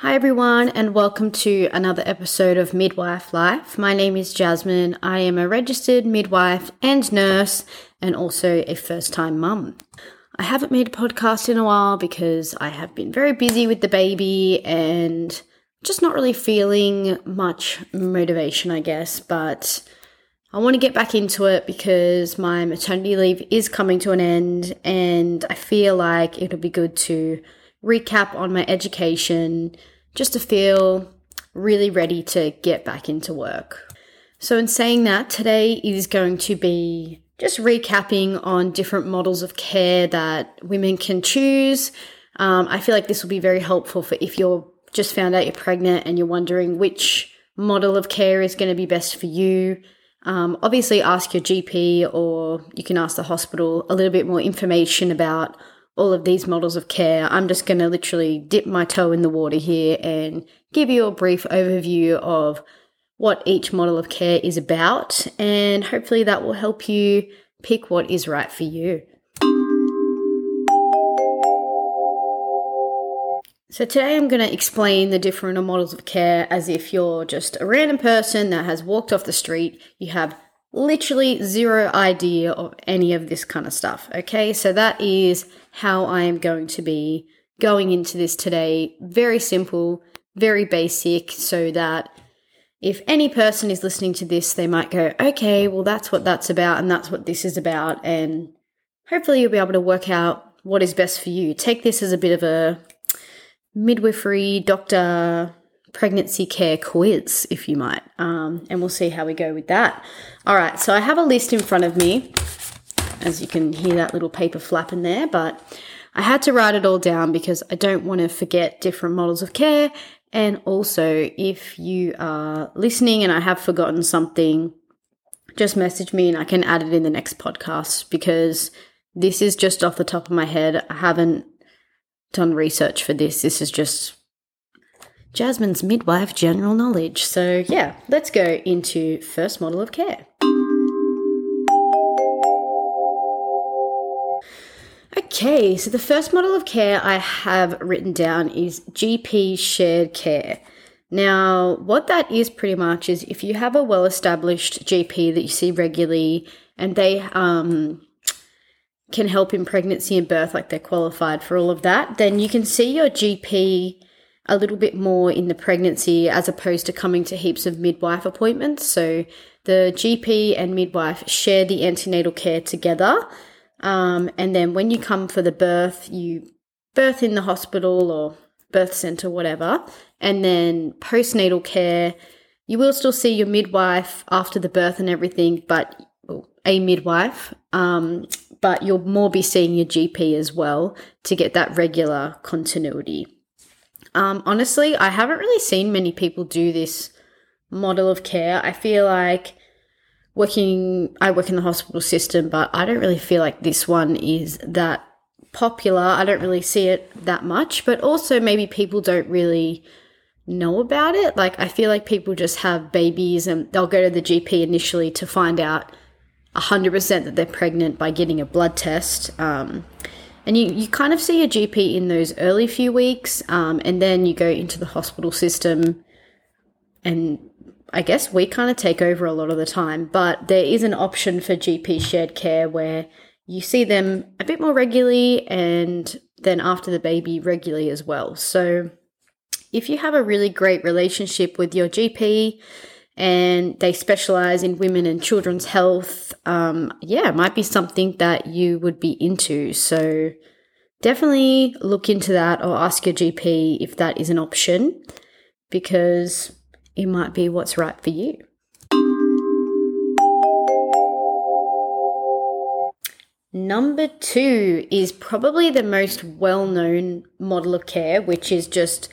Hi, everyone, and welcome to another episode of Midwife Life. My name is Jasmine. I am a registered midwife and nurse, and also a first time mum. I haven't made a podcast in a while because I have been very busy with the baby and just not really feeling much motivation, I guess. But I want to get back into it because my maternity leave is coming to an end, and I feel like it'll be good to recap on my education just to feel really ready to get back into work. So, in saying that, today is going to be just recapping on different models of care that women can choose. Um, I feel like this will be very helpful for if you're just found out you're pregnant and you're wondering which model of care is going to be best for you. Um, obviously, ask your GP or you can ask the hospital a little bit more information about all of these models of care. I'm just going to literally dip my toe in the water here and give you a brief overview of what each model of care is about, and hopefully that will help you pick what is right for you. So, today I'm going to explain the different models of care as if you're just a random person that has walked off the street. You have literally zero idea of any of this kind of stuff. Okay, so that is how I am going to be going into this today. Very simple, very basic, so that if any person is listening to this, they might go, okay, well, that's what that's about, and that's what this is about. And hopefully, you'll be able to work out what is best for you. Take this as a bit of a midwifery doctor pregnancy care quiz, if you might. Um, and we'll see how we go with that. All right, so I have a list in front of me, as you can hear that little paper flapping there, but I had to write it all down because I don't want to forget different models of care. And also, if you are listening and I have forgotten something, just message me and I can add it in the next podcast because this is just off the top of my head. I haven't done research for this. This is just Jasmine's midwife general knowledge. So, yeah, let's go into first model of care. Okay, so the first model of care I have written down is GP shared care. Now, what that is pretty much is if you have a well established GP that you see regularly and they um, can help in pregnancy and birth, like they're qualified for all of that, then you can see your GP a little bit more in the pregnancy as opposed to coming to heaps of midwife appointments. So the GP and midwife share the antenatal care together. Um, and then when you come for the birth, you birth in the hospital or birth center, whatever. And then postnatal care, you will still see your midwife after the birth and everything, but a midwife. Um, but you'll more be seeing your GP as well to get that regular continuity. Um, honestly, I haven't really seen many people do this model of care. I feel like working, I work in the hospital system, but I don't really feel like this one is that popular. I don't really see it that much, but also maybe people don't really know about it. Like, I feel like people just have babies and they'll go to the GP initially to find out 100% that they're pregnant by getting a blood test. Um, and you, you kind of see a GP in those early few weeks, um, and then you go into the hospital system, and I guess we kind of take over a lot of the time. But there is an option for GP shared care where you see them a bit more regularly, and then after the baby, regularly as well. So if you have a really great relationship with your GP, and they specialize in women and children's health. Um, yeah, it might be something that you would be into. So definitely look into that or ask your GP if that is an option because it might be what's right for you. Number two is probably the most well known model of care, which is just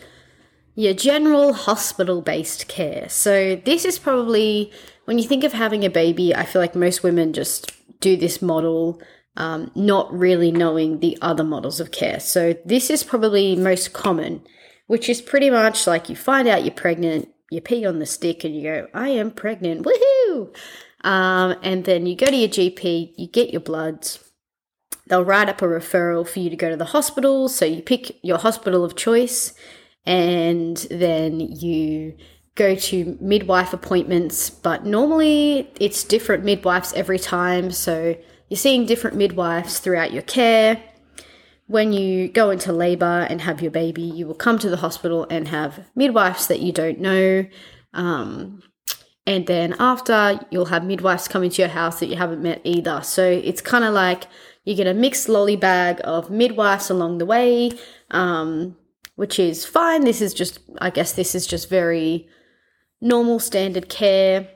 your general hospital based care. So, this is probably when you think of having a baby, I feel like most women just do this model, um, not really knowing the other models of care. So, this is probably most common, which is pretty much like you find out you're pregnant, you pee on the stick, and you go, I am pregnant, woohoo! Um, and then you go to your GP, you get your bloods. They'll write up a referral for you to go to the hospital. So you pick your hospital of choice and then you go to midwife appointments, but normally it's different midwives every time. So you're seeing different midwives throughout your care. When you go into labor and have your baby, you will come to the hospital and have midwives that you don't know. Um, and then after, you'll have midwives come into your house that you haven't met either. So it's kind of like you get a mixed lolly bag of midwives along the way, um, which is fine. This is just, I guess, this is just very normal standard care.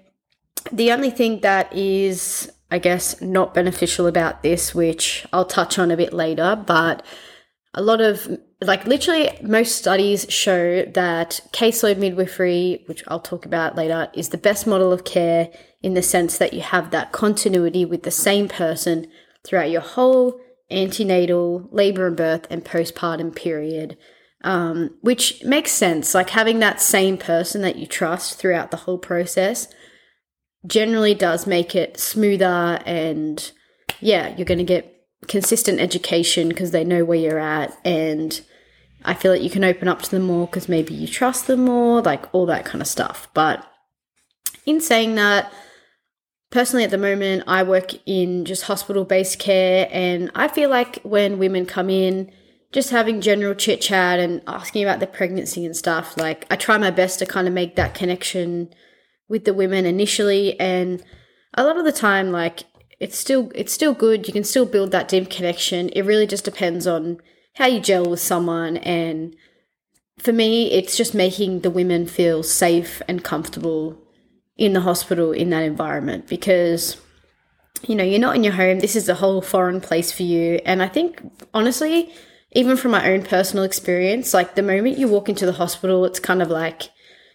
The only thing that is, I guess, not beneficial about this, which I'll touch on a bit later, but a lot of like literally most studies show that caseload midwifery, which I'll talk about later, is the best model of care in the sense that you have that continuity with the same person throughout your whole antenatal, labor and birth, and postpartum period. Um, which makes sense. Like having that same person that you trust throughout the whole process generally does make it smoother and yeah, you're going to get consistent education because they know where you're at and I feel like you can open up to them more because maybe you trust them more, like all that kind of stuff. But in saying that, personally at the moment, I work in just hospital based care, and I feel like when women come in, just having general chit chat and asking about the pregnancy and stuff, like I try my best to kind of make that connection with the women initially. And a lot of the time, like it's still it's still good. You can still build that deep connection. It really just depends on how you gel with someone and for me it's just making the women feel safe and comfortable in the hospital in that environment because you know you're not in your home this is a whole foreign place for you and i think honestly even from my own personal experience like the moment you walk into the hospital it's kind of like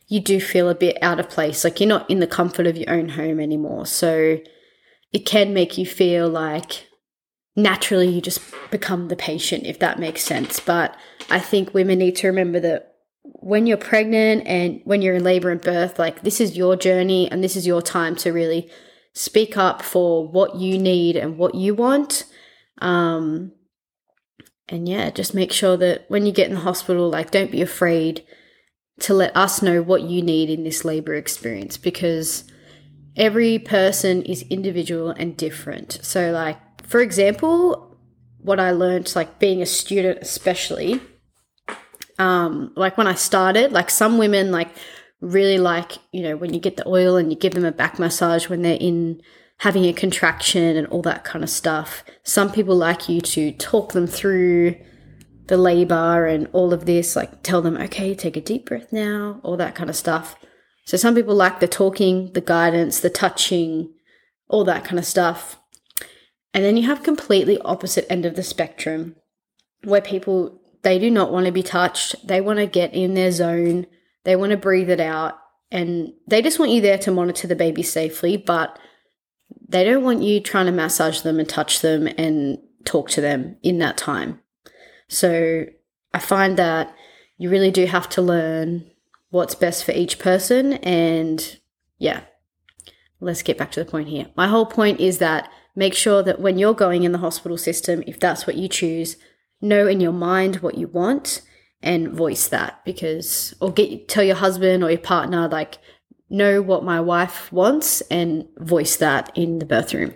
you do feel a bit out of place like you're not in the comfort of your own home anymore so it can make you feel like naturally you just become the patient, if that makes sense. But I think women need to remember that when you're pregnant and when you're in labor and birth, like this is your journey and this is your time to really speak up for what you need and what you want. Um, and yeah, just make sure that when you get in the hospital, like don't be afraid to let us know what you need in this labor experience because every person is individual and different. So, like, for example, what I learned, like being a student, especially, um, like when I started, like some women, like, really like, you know, when you get the oil and you give them a back massage when they're in having a contraction and all that kind of stuff. Some people like you to talk them through the labor and all of this, like tell them, okay, take a deep breath now, all that kind of stuff. So some people like the talking, the guidance, the touching, all that kind of stuff. And then you have completely opposite end of the spectrum where people they do not want to be touched. They want to get in their zone. They want to breathe it out and they just want you there to monitor the baby safely, but they don't want you trying to massage them and touch them and talk to them in that time. So I find that you really do have to learn what's best for each person. And yeah, let's get back to the point here. My whole point is that make sure that when you're going in the hospital system, if that's what you choose, know in your mind what you want and voice that because or get tell your husband or your partner like know what my wife wants and voice that in the birth room.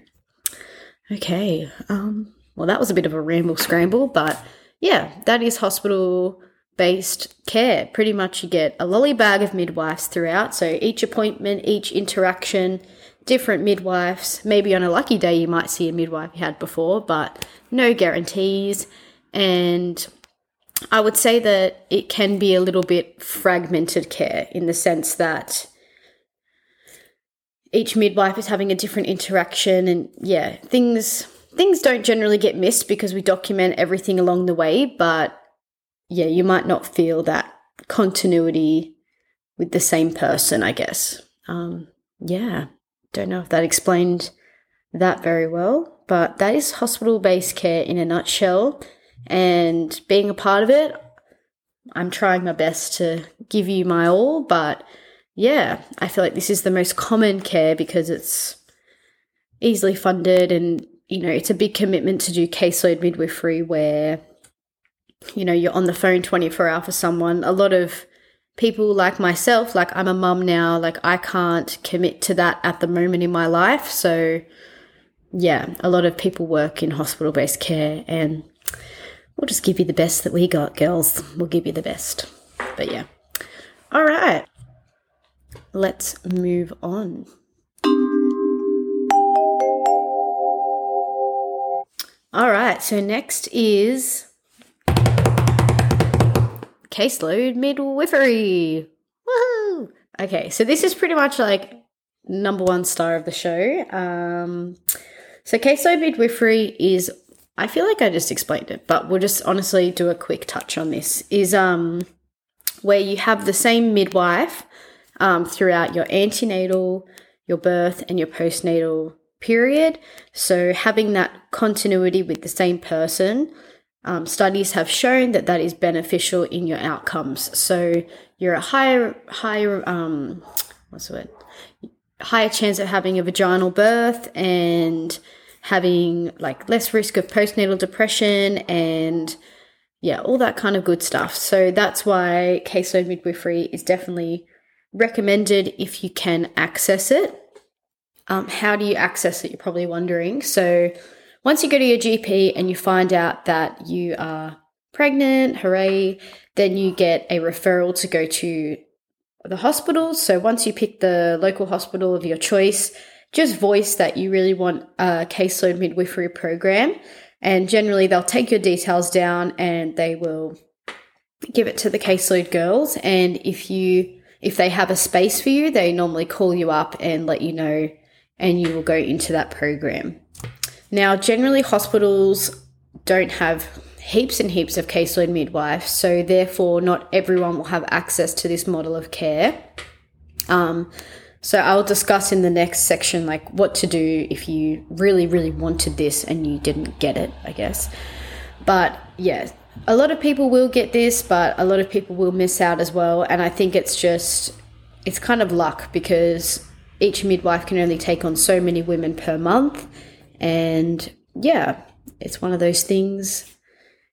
Okay. Um well that was a bit of a ramble scramble, but yeah, that is hospital based care. Pretty much you get a lolly bag of midwives throughout. So each appointment, each interaction, different midwives. Maybe on a lucky day you might see a midwife you had before, but no guarantees. And I would say that it can be a little bit fragmented care in the sense that each midwife is having a different interaction and yeah, things things don't generally get missed because we document everything along the way, but yeah, you might not feel that continuity with the same person, I guess. Um, yeah, don't know if that explained that very well, but that is hospital based care in a nutshell. And being a part of it, I'm trying my best to give you my all, but yeah, I feel like this is the most common care because it's easily funded and you know, it's a big commitment to do caseload midwifery where you know, you're on the phone 24 hour for someone. A lot of people like myself, like I'm a mum now, like I can't commit to that at the moment in my life. So, yeah, a lot of people work in hospital based care and we'll just give you the best that we got, girls. We'll give you the best. But yeah. All right. Let's move on. All right, so next is caseload midwifery. Woohoo! Okay, so this is pretty much like number one star of the show. Um, so caseload midwifery is, I feel like I just explained it, but we'll just honestly do a quick touch on this. Is um, where you have the same midwife um, throughout your antenatal, your birth, and your postnatal period. So having that continuity with the same person, um, studies have shown that that is beneficial in your outcomes. So you're a higher higher um, what's the word higher chance of having a vaginal birth and having like less risk of postnatal depression and yeah, all that kind of good stuff. So that's why caseload midwifery is definitely recommended if you can access it. Um, how do you access it? You're probably wondering. So, once you go to your GP and you find out that you are pregnant, hooray, then you get a referral to go to the hospital. So, once you pick the local hospital of your choice, just voice that you really want a caseload midwifery program. And generally, they'll take your details down and they will give it to the caseload girls. And if you if they have a space for you, they normally call you up and let you know and you will go into that program. Now, generally, hospitals don't have heaps and heaps of caseload midwives, so therefore, not everyone will have access to this model of care. Um, so, I'll discuss in the next section like what to do if you really, really wanted this and you didn't get it, I guess. But yeah, a lot of people will get this, but a lot of people will miss out as well. And I think it's just, it's kind of luck because each midwife can only take on so many women per month. And yeah, it's one of those things.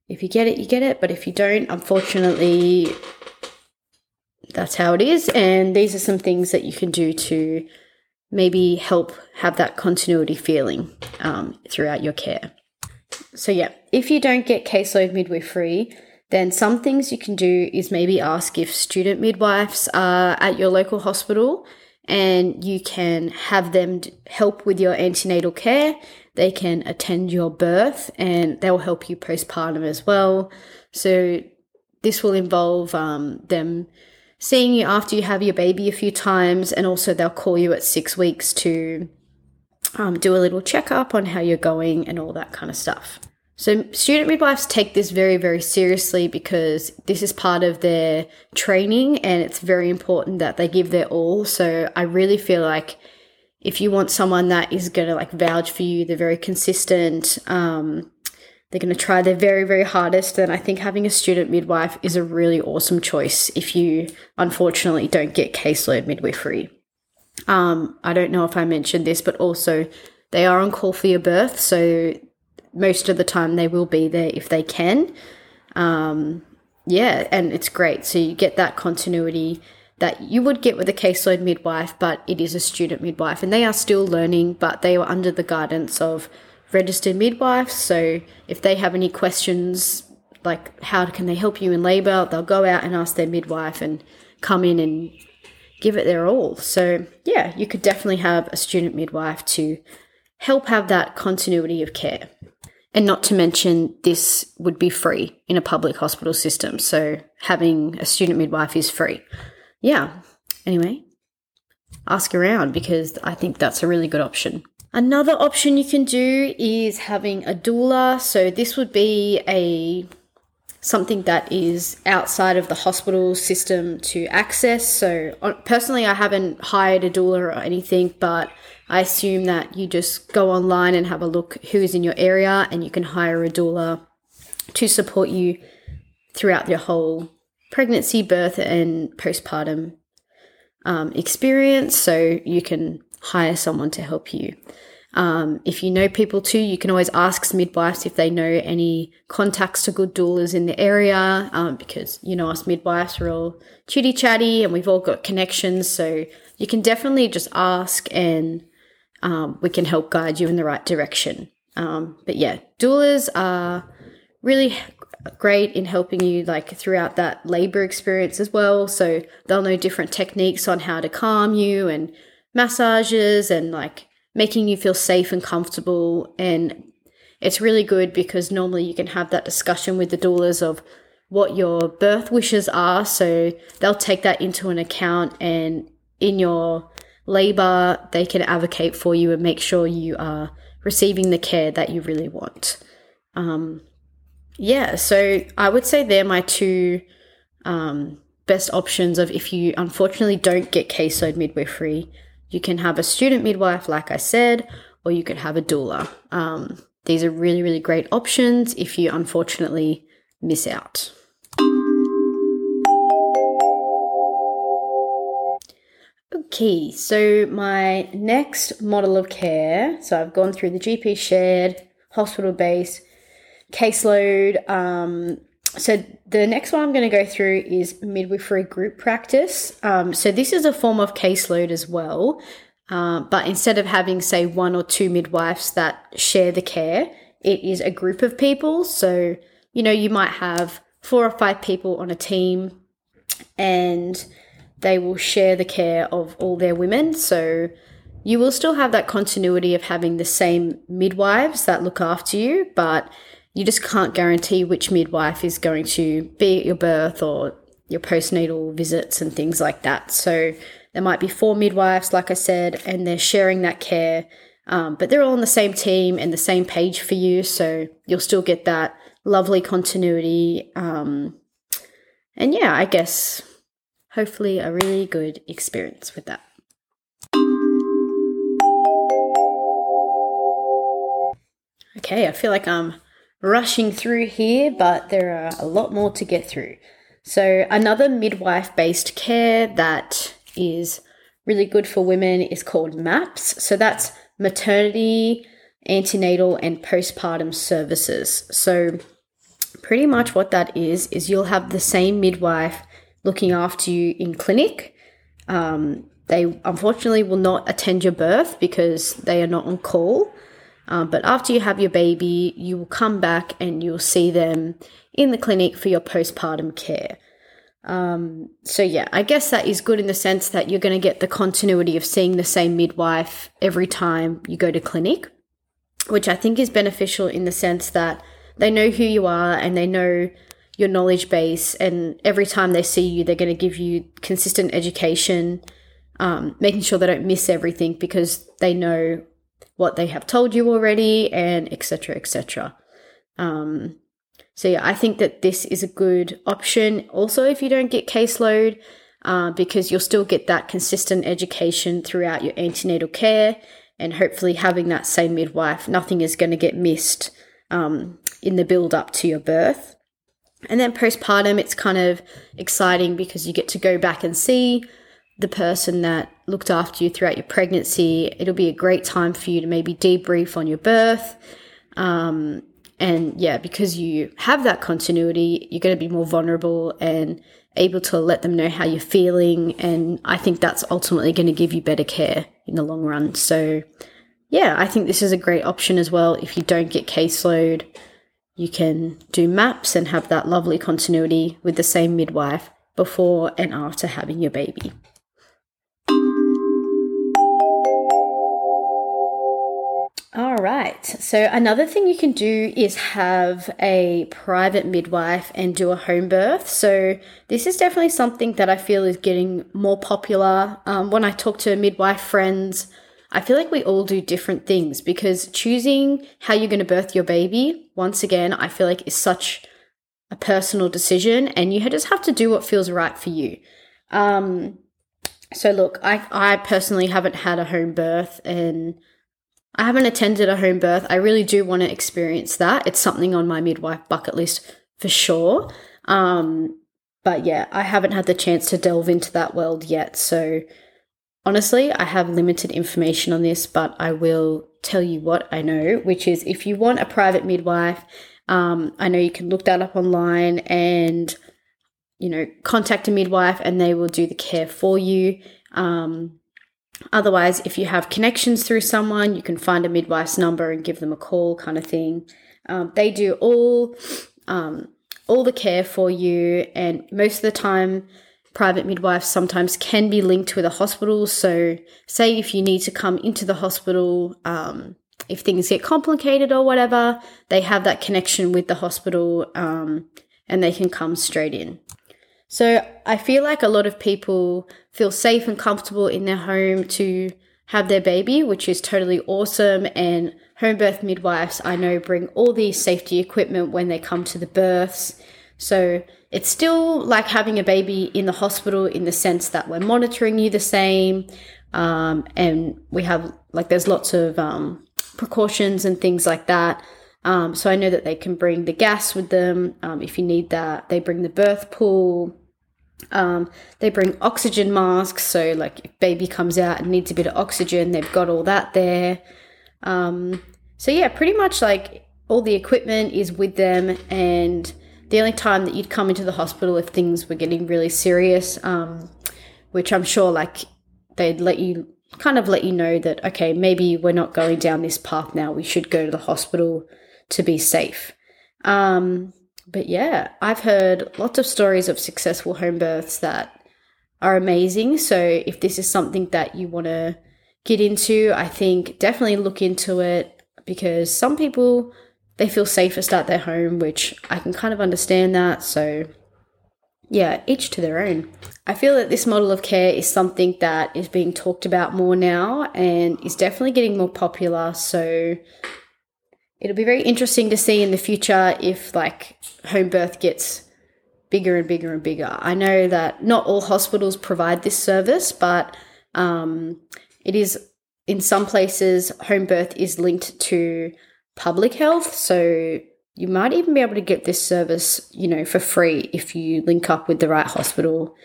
If you get it, you get it. But if you don't, unfortunately, that's how it is. And these are some things that you can do to maybe help have that continuity feeling um, throughout your care. So, yeah, if you don't get caseload midwifery, then some things you can do is maybe ask if student midwives are at your local hospital and you can have them help with your antenatal care. They can attend your birth and they'll help you postpartum as well. So, this will involve um, them seeing you after you have your baby a few times, and also they'll call you at six weeks to um, do a little checkup on how you're going and all that kind of stuff. So, student midwives take this very, very seriously because this is part of their training and it's very important that they give their all. So, I really feel like if you want someone that is going to like vouch for you, they're very consistent, um, they're going to try their very, very hardest, then I think having a student midwife is a really awesome choice if you unfortunately don't get caseload midwifery. Um, I don't know if I mentioned this, but also they are on call for your birth. So most of the time they will be there if they can. Um, yeah, and it's great. So you get that continuity that you would get with a caseload midwife, but it is a student midwife, and they are still learning, but they are under the guidance of registered midwives. So if they have any questions, like how can they help you in labour, they'll go out and ask their midwife and come in and give it their all. So yeah, you could definitely have a student midwife to help have that continuity of care. And not to mention, this would be free in a public hospital system. So having a student midwife is free. Yeah. Anyway, ask around because I think that's a really good option. Another option you can do is having a doula. So this would be a something that is outside of the hospital system to access. So personally, I haven't hired a doula or anything, but I assume that you just go online and have a look who is in your area and you can hire a doula to support you throughout your whole pregnancy, birth, and postpartum um, experience. So you can hire someone to help you. Um, if you know people too, you can always ask midwives if they know any contacts to good doulas in the area um, because, you know, us midwives are all chitty chatty and we've all got connections. So you can definitely just ask and um, we can help guide you in the right direction. Um, but yeah, doulas are really great in helping you like throughout that labor experience as well. So they'll know different techniques on how to calm you and massages and like making you feel safe and comfortable. And it's really good because normally you can have that discussion with the doulas of what your birth wishes are. So they'll take that into an account and in your labor, they can advocate for you and make sure you are receiving the care that you really want. Um, yeah, so I would say they're my two um, best options of if you unfortunately don't get caseload midwifery, you can have a student midwife, like I said, or you could have a doula. Um, these are really, really great options if you unfortunately miss out. Okay, so my next model of care, so I've gone through the GP shared, hospital based, caseload. Um, so the next one I'm going to go through is midwifery group practice. Um, so this is a form of caseload as well, uh, but instead of having say one or two midwives that share the care, it is a group of people. So you know you might have four or five people on a team, and they will share the care of all their women. So you will still have that continuity of having the same midwives that look after you, but you just can't guarantee which midwife is going to be at your birth or your postnatal visits and things like that. So there might be four midwives, like I said, and they're sharing that care, um, but they're all on the same team and the same page for you. So you'll still get that lovely continuity. Um, and yeah, I guess hopefully a really good experience with that. Okay, I feel like I'm rushing through here, but there are a lot more to get through. So, another midwife based care that is really good for women is called MAPS. So, that's maternity, antenatal, and postpartum services. So, pretty much what that is, is you'll have the same midwife looking after you in clinic. Um, they unfortunately will not attend your birth because they are not on call. Um, but after you have your baby, you will come back and you'll see them in the clinic for your postpartum care. Um, so, yeah, I guess that is good in the sense that you're going to get the continuity of seeing the same midwife every time you go to clinic, which I think is beneficial in the sense that they know who you are and they know your knowledge base. And every time they see you, they're going to give you consistent education, um, making sure they don't miss everything because they know what they have told you already, and etc. etc. Um, so yeah, I think that this is a good option. Also, if you don't get caseload, uh, because you'll still get that consistent education throughout your antenatal care, and hopefully having that same midwife, nothing is going to get missed um, in the build up to your birth. And then postpartum, it's kind of exciting because you get to go back and see the person that looked after you throughout your pregnancy. It'll be a great time for you to maybe debrief on your birth. Um, and yeah, because you have that continuity, you're going to be more vulnerable and able to let them know how you're feeling. And I think that's ultimately going to give you better care in the long run. So, yeah, I think this is a great option as well. If you don't get caseload, you can do maps and have that lovely continuity with the same midwife before and after having your baby. All right. So, another thing you can do is have a private midwife and do a home birth. So, this is definitely something that I feel is getting more popular. Um, when I talk to midwife friends, I feel like we all do different things because choosing how you're going to birth your baby, once again, I feel like is such a personal decision and you just have to do what feels right for you. Um, so, look, I, I personally haven't had a home birth and I haven't attended a home birth. I really do want to experience that. It's something on my midwife bucket list for sure. Um, but yeah, I haven't had the chance to delve into that world yet. So honestly, I have limited information on this, but I will tell you what I know, which is if you want a private midwife, um, I know you can look that up online and you know contact a midwife and they will do the care for you. Um, otherwise, if you have connections through someone, you can find a midwife's number and give them a call, kind of thing. Um, they do all um, all the care for you, and most of the time, private midwives sometimes can be linked with a hospital. So, say if you need to come into the hospital, um, if things get complicated or whatever, they have that connection with the hospital um, and they can come straight in. So, I feel like a lot of people feel safe and comfortable in their home to have their baby, which is totally awesome. And home birth midwives, I know, bring all the safety equipment when they come to the births. So it's still like having a baby in the hospital in the sense that we're monitoring you the same. Um, and we have, like, there's lots of um, precautions and things like that. Um, so I know that they can bring the gas with them um, if you need that. They bring the birth pool. Um, they bring oxygen masks, so like if baby comes out and needs a bit of oxygen, they've got all that there. Um, so yeah, pretty much like all the equipment is with them, and the only time that you'd come into the hospital if things were getting really serious, um, which I'm sure like they'd let you kind of let you know that okay, maybe we're not going down this path now. We should go to the hospital to be safe. Um, but yeah, I've heard lots of stories of successful home births that are amazing. So if this is something that you want to get into, I think definitely look into it because some people they feel safest at their home, which I can kind of understand that. So yeah, each to their own. I feel that this model of care is something that is being talked about more now and is definitely getting more popular. So it'll be very interesting to see in the future if like home birth gets bigger and bigger and bigger. I know that not all hospitals provide this service, but um, it is in some places home birth is linked to public health. So you might even be able to get this service, you know, for free if you link up with the right hospital.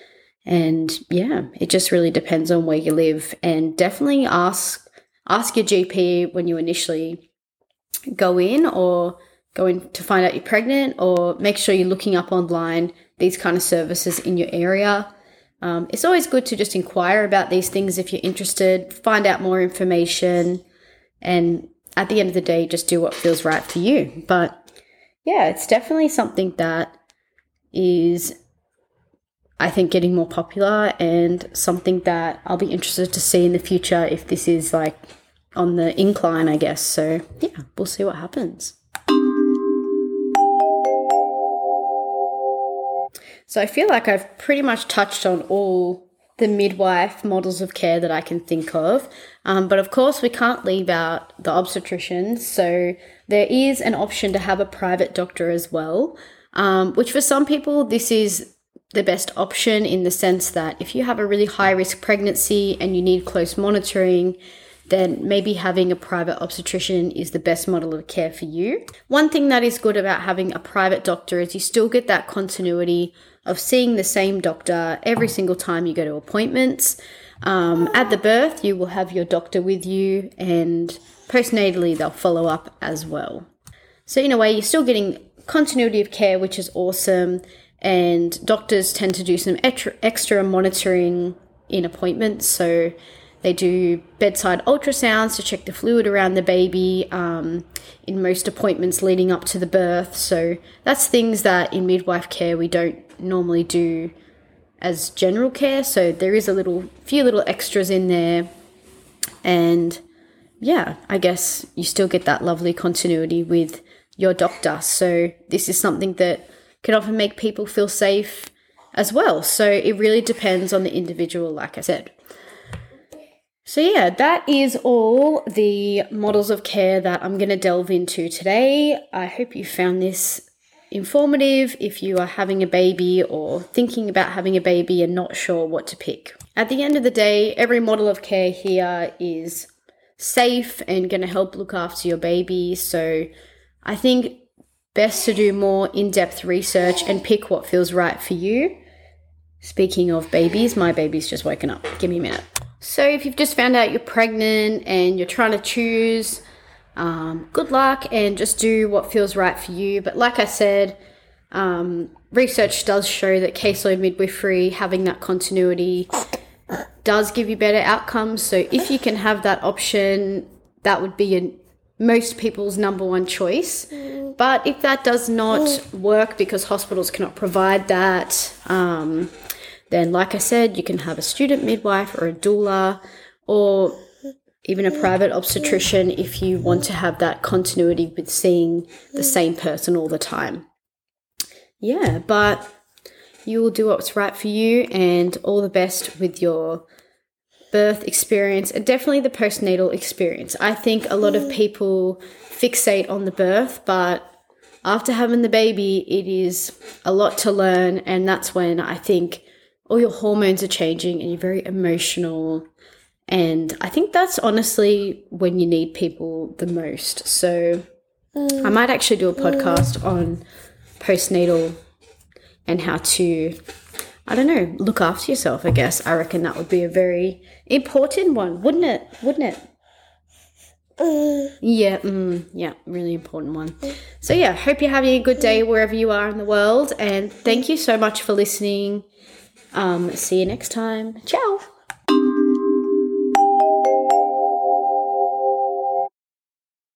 And yeah, it just really depends on where you live. And definitely ask ask your GP when you initially go in or go in to find out you're pregnant or make sure you're looking up online these kind of services in your area. Um, it's always good to just inquire about these things if you're interested, find out more information, and at the end of the day, just do what feels right for you. But yeah, it's definitely something that is, I think, getting more popular and something that I'll be interested to see in the future if this is like on the incline, I guess. So, yeah, we'll see what happens. So, I feel like I've pretty much touched on all the midwife models of care that I can think of. Um, but of course, we can't leave out the obstetrician. So, there is an option to have a private doctor as well, um, which for some people, this is the best option in the sense that if you have a really high risk pregnancy and you need close monitoring, then maybe having a private obstetrician is the best model of care for you. One thing that is good about having a private doctor is you still get that continuity of seeing the same doctor every single time you go to appointments. Um, at the birth, you will have your doctor with you, and postnatally, they'll follow up as well. So, in a way, you're still getting continuity of care, which is awesome. And doctors tend to do some extra monitoring in appointments. So, they do bedside ultrasounds to check the fluid around the baby um, in most appointments leading up to the birth. So that's things that in midwife care we don't normally do as general care. So there is a little few little extras in there, and yeah, I guess you still get that lovely continuity with your doctor. So this is something that can often make people feel safe as well. So it really depends on the individual, like I said. So, yeah, that is all the models of care that I'm going to delve into today. I hope you found this informative if you are having a baby or thinking about having a baby and not sure what to pick. At the end of the day, every model of care here is safe and going to help look after your baby. So, I think best to do more in depth research and pick what feels right for you. Speaking of babies, my baby's just woken up. Give me a minute. So, if you've just found out you're pregnant and you're trying to choose Um, good luck and just do what feels right for you. But like I said, um, research does show that caseload midwifery, having that continuity, does give you better outcomes. So if you can have that option, that would be a, most people's number one choice. But if that does not work because hospitals cannot provide that, um, then like I said, you can have a student midwife or a doula or even a private obstetrician if you want to have that continuity with seeing the same person all the time. Yeah, but you will do what's right for you and all the best with your birth experience and definitely the postnatal experience. I think a lot of people fixate on the birth, but after having the baby, it is a lot to learn, and that's when I think all your hormones are changing and you're very emotional. And I think that's honestly when you need people the most. So I might actually do a podcast on postnatal and how to, I don't know, look after yourself, I guess. I reckon that would be a very important one, wouldn't it? Wouldn't it? Yeah, mm, yeah, really important one. So, yeah, hope you're having a good day wherever you are in the world. And thank you so much for listening. Um, see you next time. Ciao.